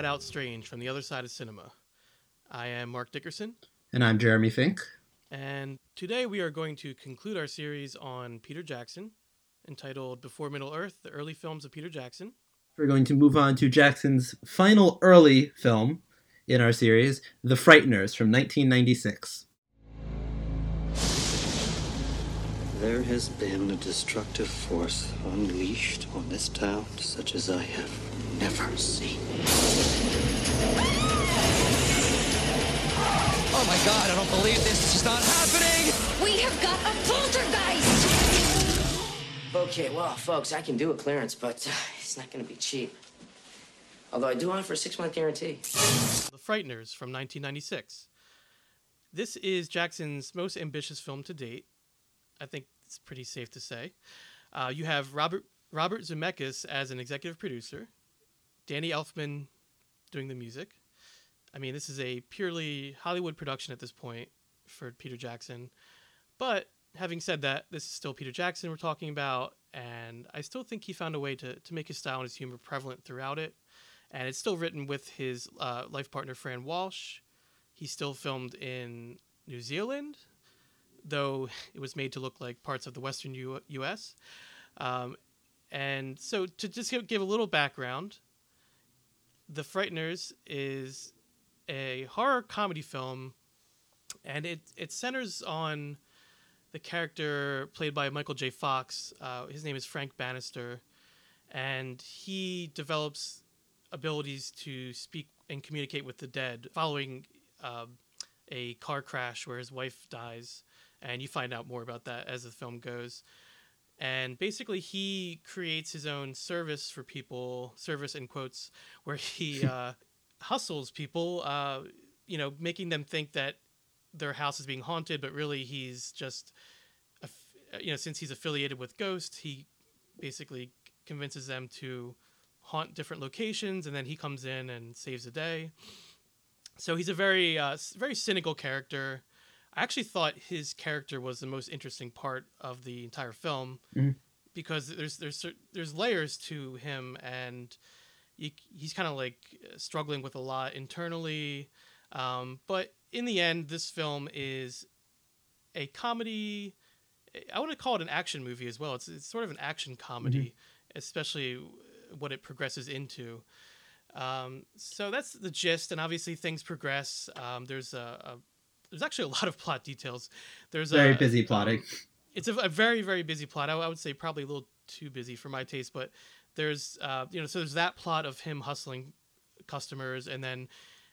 and the flat out strange from the other side of cinema. I am Mark Dickerson, And I'm Jeremy Fink. and today we are going to conclude our series on Peter Jackson, entitled Before Middle Earth The Early Films of Peter Jackson. We're going to move on to Jackson's final early film in our series, The Frighteners from 1996. There has been a destructive force unleashed on this town such as I have never seen. Oh my god, I don't believe this. This is not happening! We have got a poltergeist! Okay, well, folks, I can do a clearance, but uh, it's not going to be cheap. Although I do offer a six month guarantee. The Frighteners from 1996. This is Jackson's most ambitious film to date. I think it's pretty safe to say. Uh, you have Robert Robert Zemeckis as an executive producer, Danny Elfman doing the music. I mean, this is a purely Hollywood production at this point for Peter Jackson. But having said that, this is still Peter Jackson we're talking about, and I still think he found a way to, to make his style and his humor prevalent throughout it. And it's still written with his uh, life partner, Fran Walsh. He still filmed in New Zealand, though it was made to look like parts of the Western U- U.S. Um, and so, to just give, give a little background, The Frighteners is a horror comedy film, and it it centers on the character played by Michael J. Fox. Uh, his name is Frank Bannister, and he develops abilities to speak and communicate with the dead following um, a car crash where his wife dies, and you find out more about that as the film goes. And basically, he creates his own service for people, service in quotes, where he uh, hustles people, uh, you know, making them think that their house is being haunted, but really he's just, you know, since he's affiliated with ghost he basically convinces them to haunt different locations, and then he comes in and saves the day. So he's a very, uh, very cynical character. I actually thought his character was the most interesting part of the entire film Mhm. because there's there's there's layers to him, and you, he's kind of like struggling with a lot internally. Um, but in the end, this film is a comedy. I want to call it an action movie as well. It's, it's sort of an action comedy, especially what it progresses into. Um, so that's the gist, and obviously things progress. Um, there's a, a there's actually a lot of plot details. There's Very a, busy plotting. um, it's a, a very very busy plot. I, I would say probably a little too busy for my taste, but there's uh, you know so there's that plot of him hustling customers, and then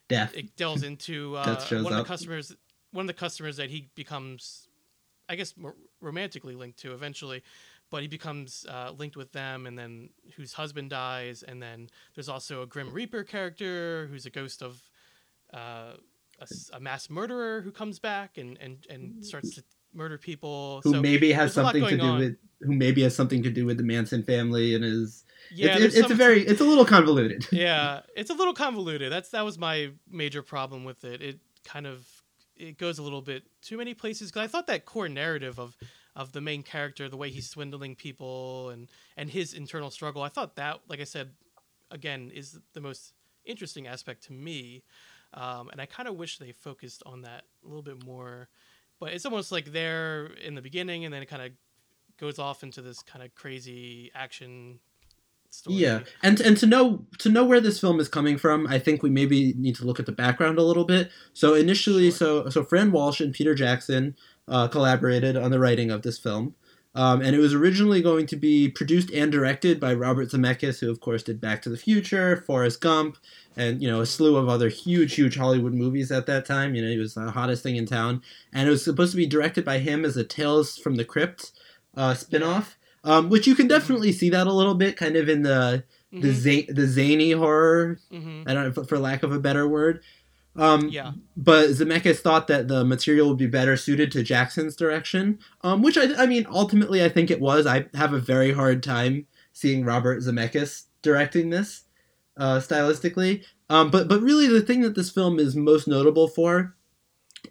Death. it delves into uh, one of up. the customers one of the customers that he becomes i guess romantically linked to eventually but he becomes uh, linked with them and then whose husband dies and then there's also a grim reaper character who's a ghost of uh, a, a mass murderer who comes back and and, and starts to murder people who So maybe has there's a lot something to do on. with who maybe has something to do with the Manson family and is yeah it's, it's a very it's a little convoluted. yeah, it's a little convoluted. That's that was my major problem with it. It kind of it goes a little bit too many places because I thought that core narrative of of the main character, the way he's swindling people and and his internal struggle, I thought that, like I said, again, is the most interesting aspect to me. Um, and I kind of wish they focused on that a little bit more. But it's almost like they're in the beginning, and then it kind of goes off into this kind of crazy action story. Yeah, and and to know to know where this film is coming from, I think we maybe need to look at the background a little bit. So initially, so so Fran Walsh and Peter Jackson uh, collaborated on the writing of this film, um, and it was originally going to be produced and directed by Robert Zemeckis, who of course did Back to the Future, Forrest Gump, and you know a slew of other huge huge Hollywood movies at that time. You know he was the hottest thing in town, and it was supposed to be directed by him as a Tales from the Crypt uh, spinoff. Um, which you can definitely see that a little bit, kind of in the the Mhm. za- the zany horror. Mhm. I don't know, for lack of a better word. Um, Yeah. But Zemeckis thought that the material would be better suited to Jackson's direction, um, which I, I mean, ultimately, I think it was. I have a very hard time seeing Robert Zemeckis directing this uh, stylistically. Um, but but really, the thing that this film is most notable for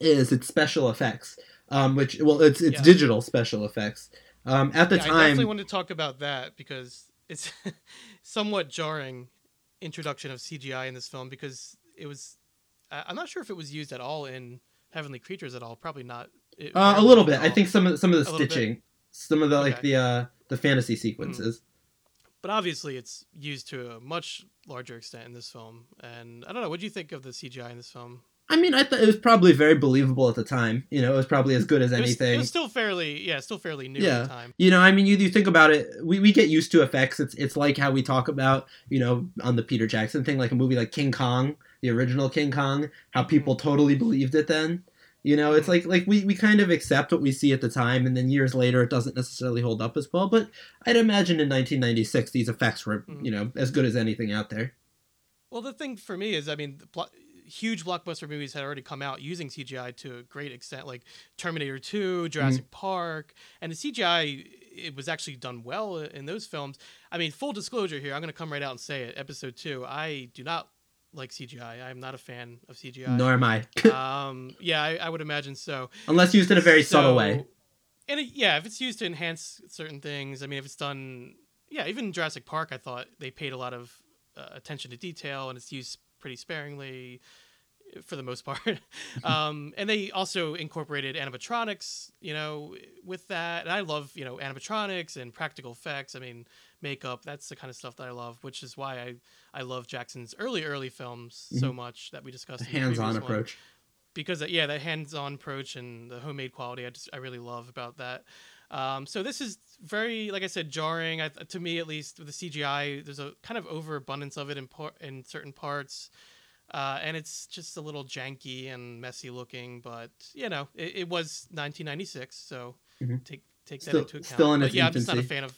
is its special effects, um, which well, it's it's Yeah. digital special effects. Um, at the Yeah, I definitely want to talk about that because it's somewhat jarring introduction of CGI in this film because it was. I'm not sure if it was used at all in Heavenly Creatures at all. Probably not. It Uh, a little bit. I think some of some of the A stitching, some of the like the uh the fantasy sequences. but obviously it's used to a much larger extent in this film. And I don't know. What do you think of the CGI in this film? I mean, I thought it was probably very believable at the time. You know, it was probably as good as It was, anything. it was still fairly, yeah, still fairly new at the time. you know i mean you, you think about it we, we get used to effects it's it's like how we talk about you know on the peter jackson thing like a movie like king kong the original king kong how people totally believed it then you know it's like like we, we kind of accept what we see at the time and then years later it doesn't necessarily hold up as well but i'd imagine in 1996 these effects were Mhm. you know as good as anything out there Well, the thing for me is, I mean, the blo- huge blockbuster movies had already come out using CGI to a great extent, like Terminator 2, Jurassic Mm-hmm. Park, and the CGI it was actually done well in those films. I mean, full disclosure here, I'm going to come right out and say it. Episode two, I do not like CGI. I'm not a fan of CGI. nor am i um, yeah, I, I would imagine so. unless used in a very subtle way And it, yeah, if it's used to enhance certain things, I mean, if it's done, yeah, even Jurassic Park, I thought they paid a lot of uh, attention to detail, and it's used pretty sparingly for the most part. um, and they also incorporated animatronics, you know, with that. And I love, you know, animatronics and practical effects. I mean, makeup. That's the kind of stuff that I love, which is why I I love Jackson's early early films so much that we discussed. hands-on one approach because uh, yeah, that hands-on approach and the homemade quality, I just I really love about that. Um, so this is very, like I said, jarring I, to me at least. With the CGI, there's a kind of overabundance of it in par- in certain parts, uh, and it's just a little janky and messy looking. But you know, it, it was 1996, so Mhm. take take Still- that into account. still in But yeah, I'm just not a fan of.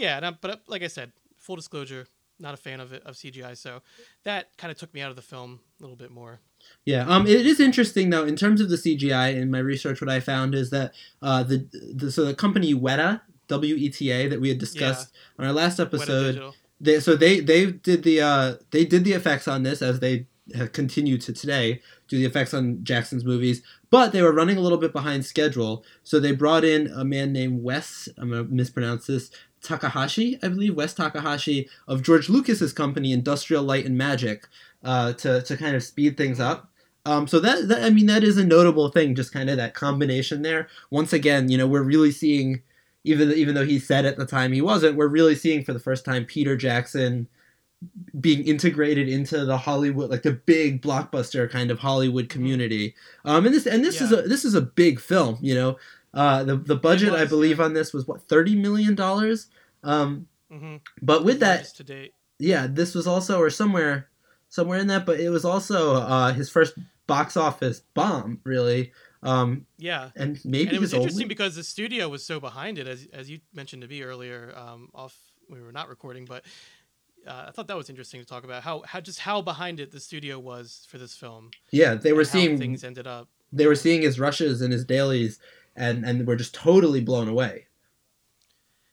Yeah, and I'm- but uh, like I said, full disclosure, not a fan of it of CGI. So that kind of took me out of the film a little bit more. Yeah, um, it is interesting though in terms of the CGI. In my research, what I found is that uh, the, the so the company Weta W E T A that we had discussed on our last episode, they so they they did the uh, they did the effects on this as they have continued to today do the effects on Jackson's movies, but they were running a little bit behind schedule, so they brought in a man named Wes. I'm gonna mispronounce this. Takahashi, I believe, Wes Takahashi of George Lucas's company Industrial Light and Magic, uh, to to kind of speed things up. Um, so that, that I mean that is a notable thing, just kind of that combination there. Once again, you know, we're really seeing, even even though he said at the time he wasn't, we're really seeing for the first time Peter Jackson being integrated into the Hollywood, like the big blockbuster kind of Hollywood community. Um, and this and this is a this is a big film. You know, uh, the the budget I believe yeah. on this was what thirty million dollars. Um, hmm but with that, to date. yeah, this was also or somewhere somewhere in that, but it was also uh, his first box office bomb, really. Um, Yeah, and maybe and it was interesting only. because the studio was so behind it, as as you mentioned to me earlier, um, off we were not recording, but uh, I thought that was interesting to talk about how how just how behind it the studio was for this film. yeah, they were seeing things ended up. they were seeing his rushes and his dailies, and and we're just totally blown away.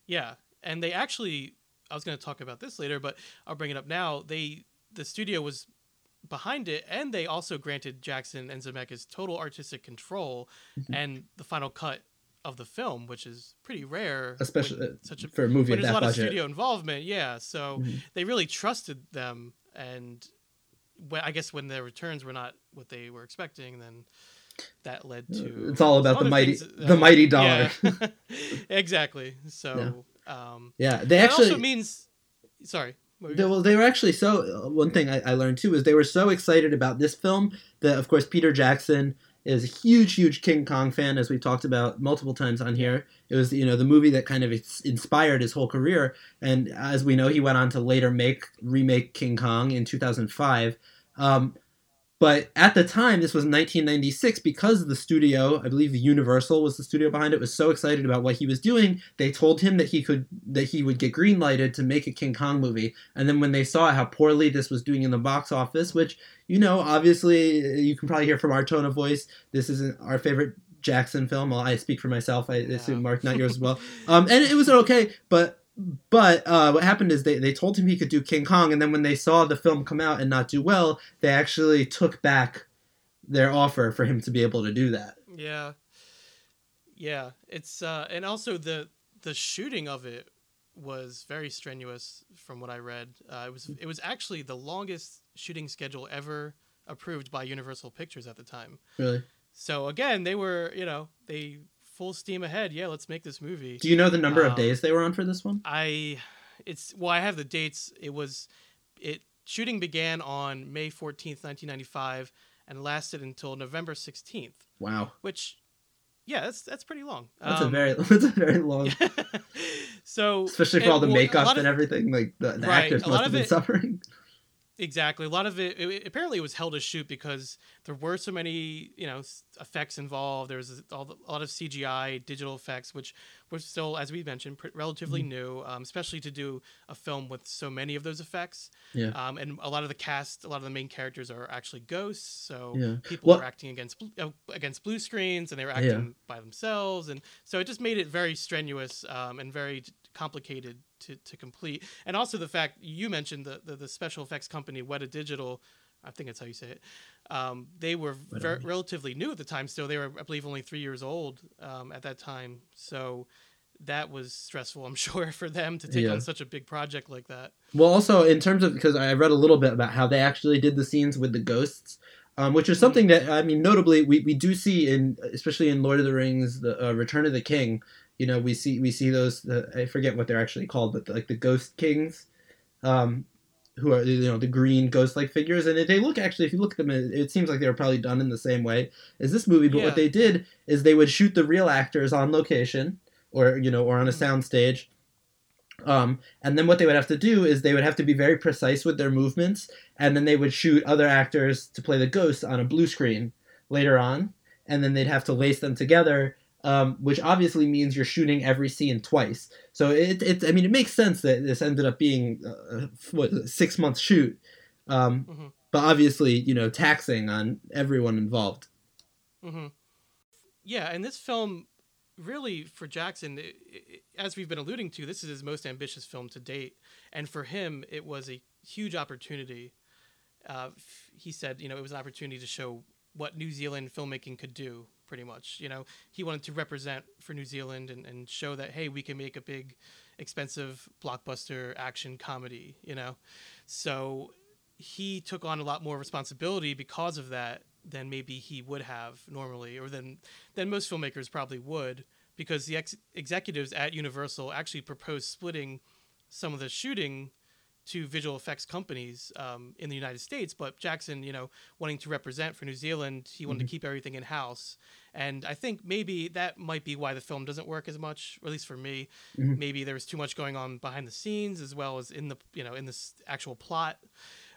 Yeah, and they actually, I was going to talk about this later, but I'll bring it up now. They the studio was behind it, and they also granted Jackson and Zemeckis total artistic control Mm-hmm. and the final cut of the film, which is pretty rare, Especially, uh, such a for a movie of there's a lot of budget. studio involvement. Yeah, so Mhm. they really trusted them, and when, I guess when their returns were not what they were expecting, then that led to It's all about the mighty things, the uh, mighty dollar. yeah. exactly. So, um, Yeah, they actually also means. Sorry. what were you They, well, they were actually so. uh, One thing I, I learned too is they were so excited about this film that, of course, Peter Jackson is a huge, huge King Kong fan, as we've talked about multiple times on here. It was, you know, the movie that kind of inspired his whole career, and as we know, he went on to later make remake King Kong in 2005. Um, but at the time, this was 1996, because the studio, I believe Universal was the studio behind it, was so excited about what he was doing, they told him that he could that he would get greenlighted to make a King Kong movie. And then when they saw how poorly this was doing in the box office, which you know, obviously you can probably hear from our tone of voice, this isn't our favorite Jackson film. Well, I speak for myself. I assume Mark, not yours as well. Um, and it was okay, but but uh, what happened is they, they told him he could do King Kong, and then when they saw the film come out and not do well, they actually took back their offer for him to be able to do that. Yeah. Yeah, it's uh and also the the shooting of it was very strenuous, from what I read. Uh, it was it was actually the longest shooting schedule ever approved by Universal Pictures at the time. Really? So again, they were you know they full steam ahead. Yeah, let's make this movie. Do you know the number of Um, days they were on for this one? I it's well I have the dates. It was it shooting began on May 14th, 1995 and lasted until November 16th, Wow, which yeah, that's that's pretty long. that's a Um, very that's a very long, so especially for all the well, makeup lot of- and everything. Like the, the Right, actors must have been it- suffering. Exactly. A lot of it, it, apparently it was held as shoot because there were so many, you know, effects involved. There was all the, a lot of CGI, digital effects, which were still, as we mentioned, pr- relatively Mm-hmm. new, um, especially to do a film with so many of those effects. Yeah. Um, and a lot of the cast, a lot of the main characters are actually ghosts, so Yeah. people Well- were acting against uh, against blue screens, and they were acting by themselves, and so it just made it very strenuous um, and very complicated to, to complete. And also the fact you mentioned the, the the special effects company Weta Digital, I think that's how you say it. Um, they were ver- relatively new at the time, still they were I believe only three years old um, at that time, so. That was stressful, I'm sure, for them to take Yeah. on such a big project like that. Well, also in terms of because I read a little bit about how they actually did the scenes with the ghosts, um, which is something that I mean, notably we, we do see in especially in Lord of the Rings, the uh, Return of the King. You know, we see we see those. The, I forget what they're actually called, but like the ghost kings, um, who are you know the green ghost-like figures, and they look actually if you look at them, it, it seems like they were probably done in the same way as this movie. But Yeah. what they did is they would shoot the real actors on location, or you know, or on a soundstage. Um, and then what they would have to do is they would have to be very precise with their movements, and then they would shoot other actors to play the ghosts on a blue screen later on, and then they'd have to lace them together, um, which obviously means you're shooting every scene twice. So it, it I mean, it makes sense that this ended up being a, what a six month shoot, um, Mhm. but obviously you know taxing on everyone involved. hmm Yeah, and this film, really for Jackson, i i as we've been alluding to, this is his most ambitious film to date, and for him, it was a huge opportunity. Uh, he said, you know, it was an opportunity to show what New Zealand filmmaking could do. Pretty much, you know, he wanted to represent for New Zealand and, and show that hey, we can make a big, expensive blockbuster action comedy. You know, so he took on a lot more responsibility because of that than maybe he would have normally, or than than most filmmakers probably would, because the ex- executives at Universal actually proposed splitting some of the shooting to visual effects companies um, in the United States, but Jackson, you know, wanting to represent for New Zealand, he wanted to keep everything in house, and I think maybe that might be why the film doesn't work as much, or at least for me. Maybe there was too much going on behind the scenes as well as in the you know in this actual plot.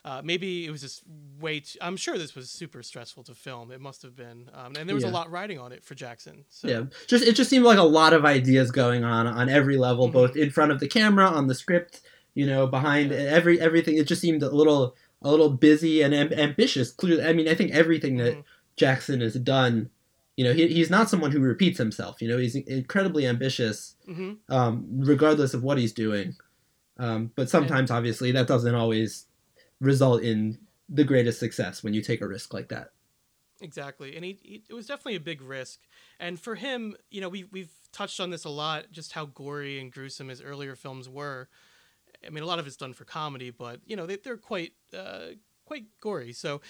Uh, maybe it was just way. Too, I'm sure this was super stressful to film. It must have been, um, and there was Yeah. a lot riding on it for Jackson. So, Yeah, just it just seemed like a lot of ideas going on on every level, Mhm. both in front of the camera, on the script, you know, behind Yeah. every everything. It just seemed a little a little busy and am- ambitious. Clearly, I mean, I think everything that Mhm. Jackson has done, you know, he, he's not someone who repeats himself. You know, he's incredibly ambitious, hmm um, regardless of what he's doing. Um, but sometimes, obviously, that doesn't always result in the greatest success when you take a risk like that. Exactly, and he, he it was definitely a big risk. And for him, you know, we we've touched on this a lot, just how gory and gruesome his earlier films were. I mean, a lot of it's done for comedy, but you know, they, they're quite uh, quite gory. So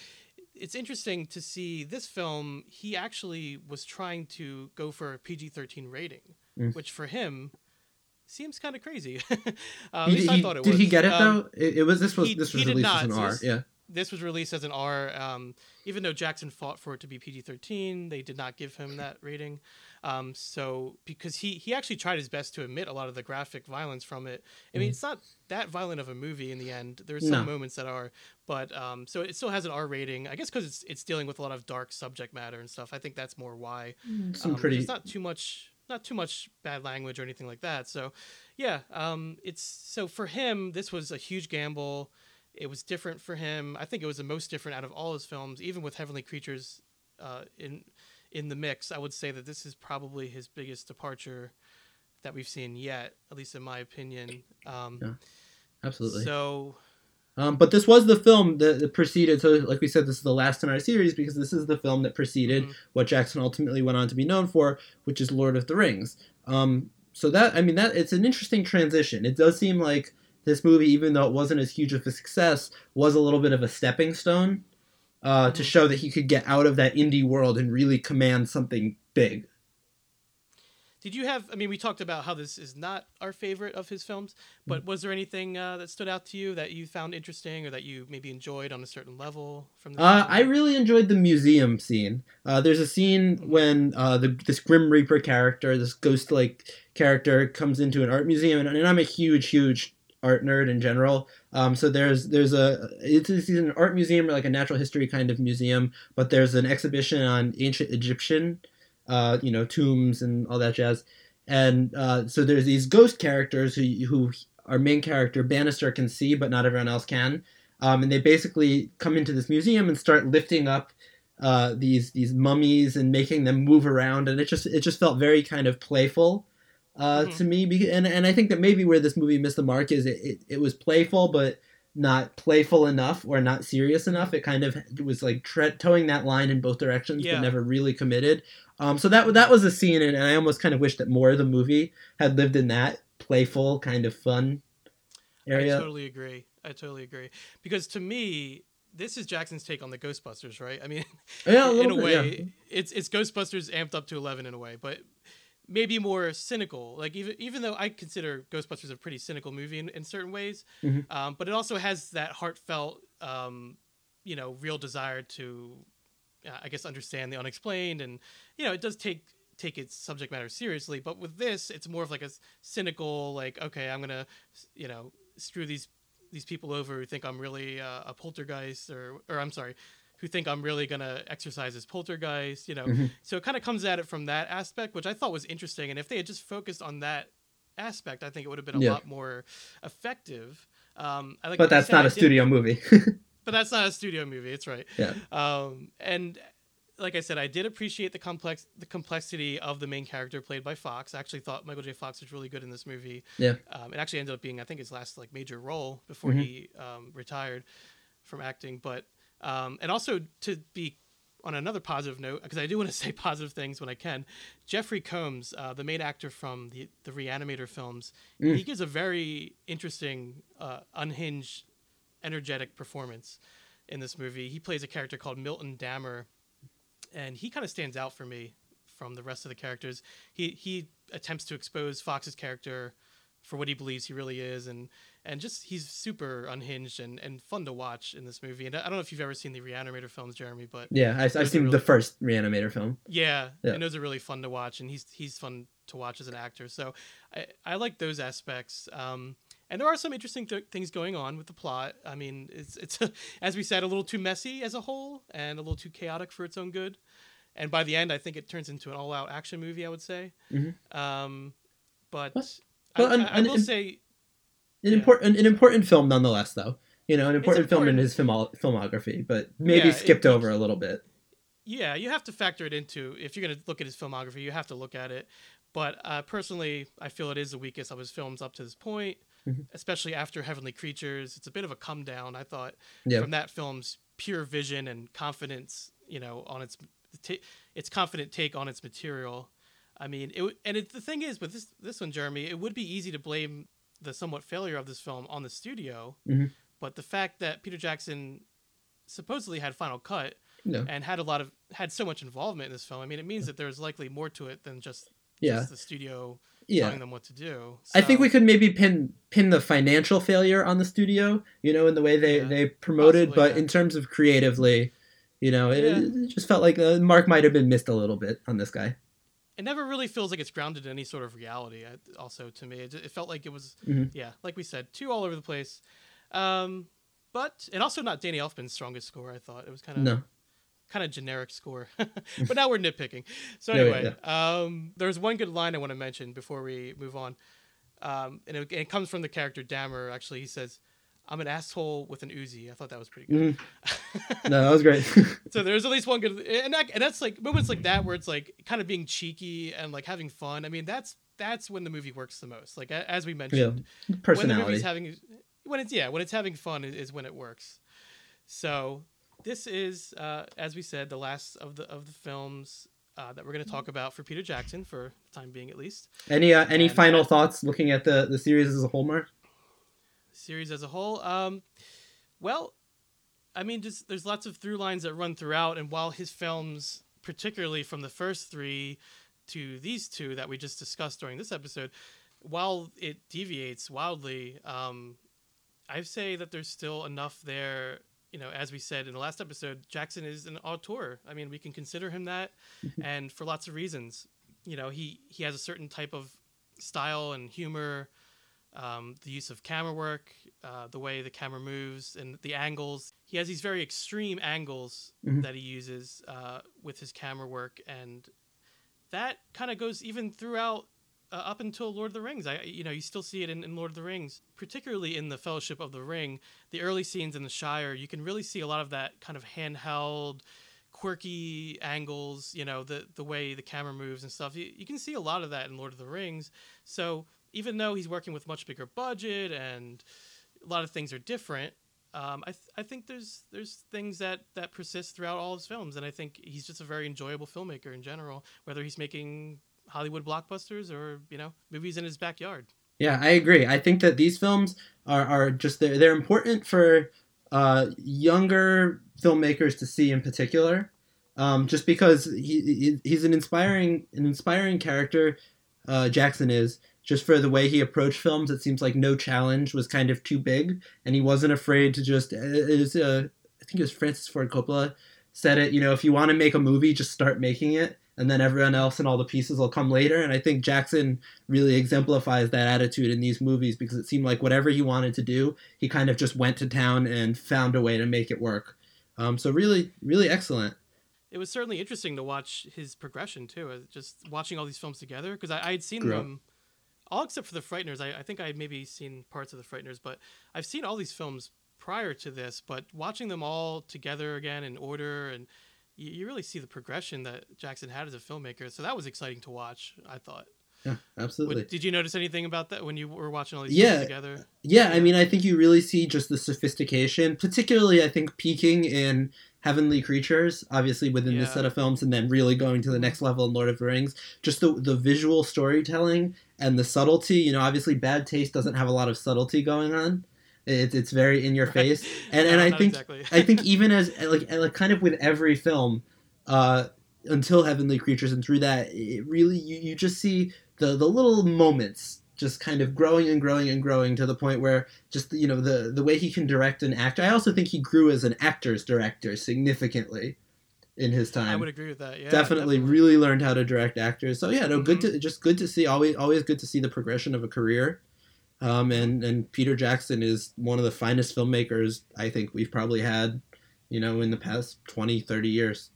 it's interesting to see this film. He actually was trying to go for a PG thirteen rating, Mm. which for him seems kind of crazy. uh, at He- least he- I thought it did was. he get it Um, though? It, it was this was he- this was released not. as an So R. Yeah. this was released as an R. Um, even though Jackson fought for it to be PG thirteen, they did not give him that rating. Um, so because he he actually tried his best to omit a lot of the graphic violence from it. I mean, it's not that violent of a movie in the end. There's some Mm. No. moments that are, but um, so it still has an R rating. I guess because it's it's dealing with a lot of dark subject matter and stuff. I think that's more why. Some Um, pretty There's not too much, not too much bad language or anything like that. So, yeah, um, it's so for him, this was a huge gamble. It was different for him. I think it was the most different out of all his films, even with Heavenly Creatures uh, in in the mix. I would say that this is probably his biggest departure that we've seen yet, at least in my opinion. Um, Yeah. absolutely. So, Um, but this was the film that, that preceded. So, like we said, this is the last in our series because this is the film that preceded Mhm. what Jackson ultimately went on to be known for, which is Lord of the Rings. Um, so that I mean that it's an interesting transition. It does seem like this movie, even though it wasn't as huge of a success, was a little bit of a stepping stone uh, to Mhm. show that he could get out of that indie world and really command something big. Did you have? I mean, we talked about how this is not our favorite of his films, Mm-hmm. but was there anything uh, that stood out to you that you found interesting or that you maybe enjoyed on a certain level from this? Uh. I really enjoyed the museum scene. Uh, there's a scene when uh, the this Grim Reaper character, this ghost-like character, comes into an art museum, and, and I'm a huge, huge art nerd in general. Um, so there's there's a it's, it's an art museum or like a natural history kind of museum, but there's an exhibition on ancient Egyptian, uh, you know, tombs and all that jazz. And uh, so there's these ghost characters who who our main character Bannister can see, but not everyone else can. Um, and they basically come into this museum and start lifting up uh, these these mummies and making them move around, and it just it just felt very kind of playful uh, Mhm. to me. And and I think that maybe where this movie missed the mark is it, it, it was playful, but not playful enough or not serious enough. It kind of was like tre- toeing that line in both directions, Yeah. but never really committed. Um, so that that was a scene, and, and I almost kind of wish that more of the movie had lived in that playful kind of fun area. I totally agree. I totally agree because to me, this is Jackson's take on the Ghostbusters, right? I mean, Yeah, a in a bit, way, yeah. it's it's Ghostbusters amped up to eleven in a way, but maybe more cynical. Like even even though I consider Ghostbusters a pretty cynical movie in, in certain ways, Mhm. um, but it also has that heartfelt, um, you know, real desire to, uh, I guess, understand the unexplained, and you know, it does take take its subject matter seriously. But with this, it's more of like a cynical, like, okay, I'm gonna, you know, screw these these people over who think I'm really uh, a poltergeist, or or I'm sorry, who think I'm really gonna exorcise as poltergeist, you know. Mhm. So it kind of comes at it from that aspect, which I thought was interesting. And if they had just focused on that aspect, I think it would have been a Yeah. lot more effective. Um, I like, But that's said, not I a studio movie. But that's not a studio movie. It's right. yeah. Um, and like I said, I did appreciate the complex the complexity of the main character played by Fox. I actually thought Michael J. Fox was really good in this movie. Yeah. Um, it actually ended up being, I think, his last like major role before Mhm. he um, retired from acting. But um, and also to be on another positive note, because I do want to say positive things when I can. Jeffrey Combs, uh, the main actor from the the Reanimator films, Mm. he gives a very interesting, uh, unhinged, energetic performance in this movie. He plays a character called Milton Dammer, and he kind of stands out for me from the rest of the characters. He he attempts to expose Fox's character for what he believes he really is, and and just he's super unhinged and, and fun to watch in this movie. And I don't know if you've ever seen the Reanimator films, Jeremy, but Yeah, I, I've seen really- the first Reanimator film. yeah, Yeah. and those are really fun to watch, and he's he's fun to watch as an actor. So I, I like those aspects. Um, and there are some interesting th- things going on with the plot. I mean, it's it's as we said, a little too messy as a whole, and a little too chaotic for its own good. And by the end, I think it turns into an all-out action movie. I would say. Mhm. Um, but I, I- I will say, An Yeah. important, an important film nonetheless, though. You know, an important, film in his filmo- filmography, but maybe Yeah, skipped it- over a little bit. yeah, you have to factor it into if you're going to look at his filmography. You have to look at it. But uh, personally, I feel it is the weakest of his films up to this point, Mhm. especially after Heavenly Creatures. It's a bit of a come down. I thought Yeah. from that film's pure vision and confidence, you know, on its ta its confident take on its material. I mean, it and it, the thing is with this this one, Jeremy, it would be easy to blame the somewhat failure of this film on the studio, Mhm. but the fact that Peter Jackson supposedly had final cut No. and had a lot of had so much involvement in this film. I mean, it means that there's likely more to it than just Yeah. just the studio Yeah. telling them what to do. I think we could maybe pin pin the financial failure on the studio, you know, in the way they, Yeah. they promoted, Possibly, but yeah. in terms of creatively, you know, it, it just felt like uh, Mark might have been missed a little bit on this guy. It never really feels like it's grounded in any sort of reality. Also, to me, it, it felt like it was Mhm. yeah, like we said, too all over the place. Um, but and also not Danny Elfman's strongest score. I thought it was kind of No. kind of generic score. but now we're nitpicking. So Yeah, anyway, yeah, um, there's one good line I want to mention before we move on, um, and it, it comes from the character Dammer. Actually, he says, "I'm an asshole with an Uzi." I thought that was pretty good. Mhm. No, that was great. So there's at least one good, and, that, and that's like moments like that where it's like kind of being cheeky and like having fun. I mean, that's that's when the movie works the most. Like as we yeah. mentioned, when the movie's having when it's yeah when it's having fun is, is when it works so this is uh, as we said the last of the of the films uh, that we're going to talk about for Peter Jackson for the time being, at least. Any uh, any And final thoughts looking at the the series as a whole, Mark? Series as a whole. Um, well, I mean, just there's lots of through lines that run throughout, and while his films, particularly from the first three to these two that we just discussed during this episode, while it deviates wildly, um, I say that there's still enough there. You know, as we said in the last episode, Jackson is an auteur. I mean, we can consider him that, and for lots of reasons. You know, he he has a certain type of style and humor um, the use of camera work, uh, the way the camera moves, and the angles. He has these very extreme angles Mhm. that he uses uh, with his camera work, and that kind of goes even throughout uh, up until Lord of the Rings. I, you know, you still see it in, in Lord of the Rings, particularly in the Fellowship of the Ring. The early scenes in the Shire, you can really see a lot of that kind of handheld, quirky angles. You know, the the way the camera moves and stuff. You, you can see a lot of that in Lord of the Rings. So even though he's working with much bigger budget and a lot of things are different, um, I, th- I think there's there's things that, that persist throughout all his films, and I think he's just a very enjoyable filmmaker in general, whether he's making Hollywood blockbusters or you know movies in his backyard. Yeah, I agree. I think that these films are, are just they're, they're important for uh, younger filmmakers to see in particular, um, just because he, he he's an inspiring an inspiring character. Uh, Jackson is just for the way he approached films. It seems like no challenge was kind of too big, and he wasn't afraid to just. It was, uh, I think it was Francis Ford Coppola said it. You know, if you want to make a movie, just start making it, and then everyone else and all the pieces will come later. And I think Jackson really exemplifies that attitude in these movies because it seemed like whatever he wanted to do, he kind of just went to town and found a way to make it work. Um, so really, really excellent. It was certainly interesting to watch his progression too, uh, just watching all these films together because I, I had seen Grew them all except for the Frighteners. I, I think I had maybe seen parts of the Frighteners, but I've seen all these films prior to this. But watching them all together again in order, and you, you really see the progression that Jackson had as a filmmaker. So that was exciting to watch. I thought. Yeah, absolutely. Did you notice anything about that when you were watching all these Yeah. films together? Yeah, I mean, I think you really see just the sophistication, particularly, I think, peaking in Heavenly Creatures, obviously within this set of films, and then really going to the mm-hmm. next level in Lord of the Rings. Just the, the visual storytelling and the subtlety. You know, obviously, Bad Taste doesn't have a lot of subtlety going on. It, it's very in your face, and No, and I think exactly. I think even as like like kind of with every film, uh, until Heavenly Creatures and through that, it really you, you just see the the little moments just kind of growing and growing and growing to the point where just you know the the way he can direct an actor. I also think he grew as an actor's director significantly in his time I would agree with that. Yeah, definitely, really learned how to direct actors. So yeah, no, good to just good to see. Always always good to see the progression of a career. Um, and and Peter Jackson is one of the finest filmmakers I think we've probably had, you know, in the past 20, 30 years.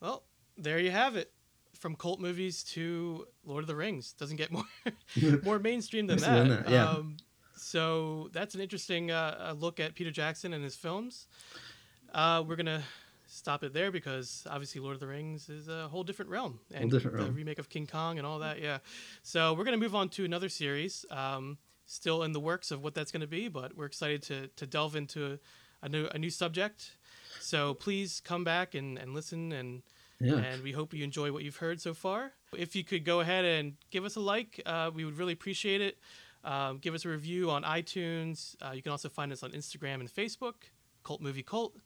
Well, there you have it. From cult movies to Lord of the Rings, doesn't get more more mainstream than that. than that, yeah. Um, so that's an interesting uh, uh, look at Peter Jackson and his films. Uh, we're gonna stop it there because obviously Lord of the Rings is a whole different realm, and different the realm. remake of King Kong and all that. Yeah. So we're gonna move on to another series. Um, still in the works of what that's gonna be, but we're excited to to delve into a new a new subject. So please come back and, and listen and Yeah. and we hope you enjoy what you've heard so far. If you could go ahead and give us a like, uh, we would really appreciate it. Um, give us a review on iTunes. Uh, you can also find us on Instagram and Facebook, Cult Movie Cult.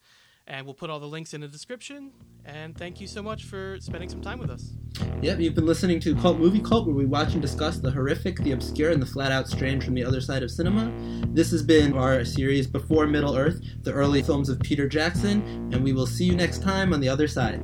And we'll put all the links in the description. And thank you so much for spending some time with us. Yep, you've been listening to Cult Movie Cult, where we watch and discuss the horrific, the obscure, and the flat out strange from the other side of cinema. This has been our series Before Middle Earth, the early films of Peter Jackson, and we will see you next time on the other side.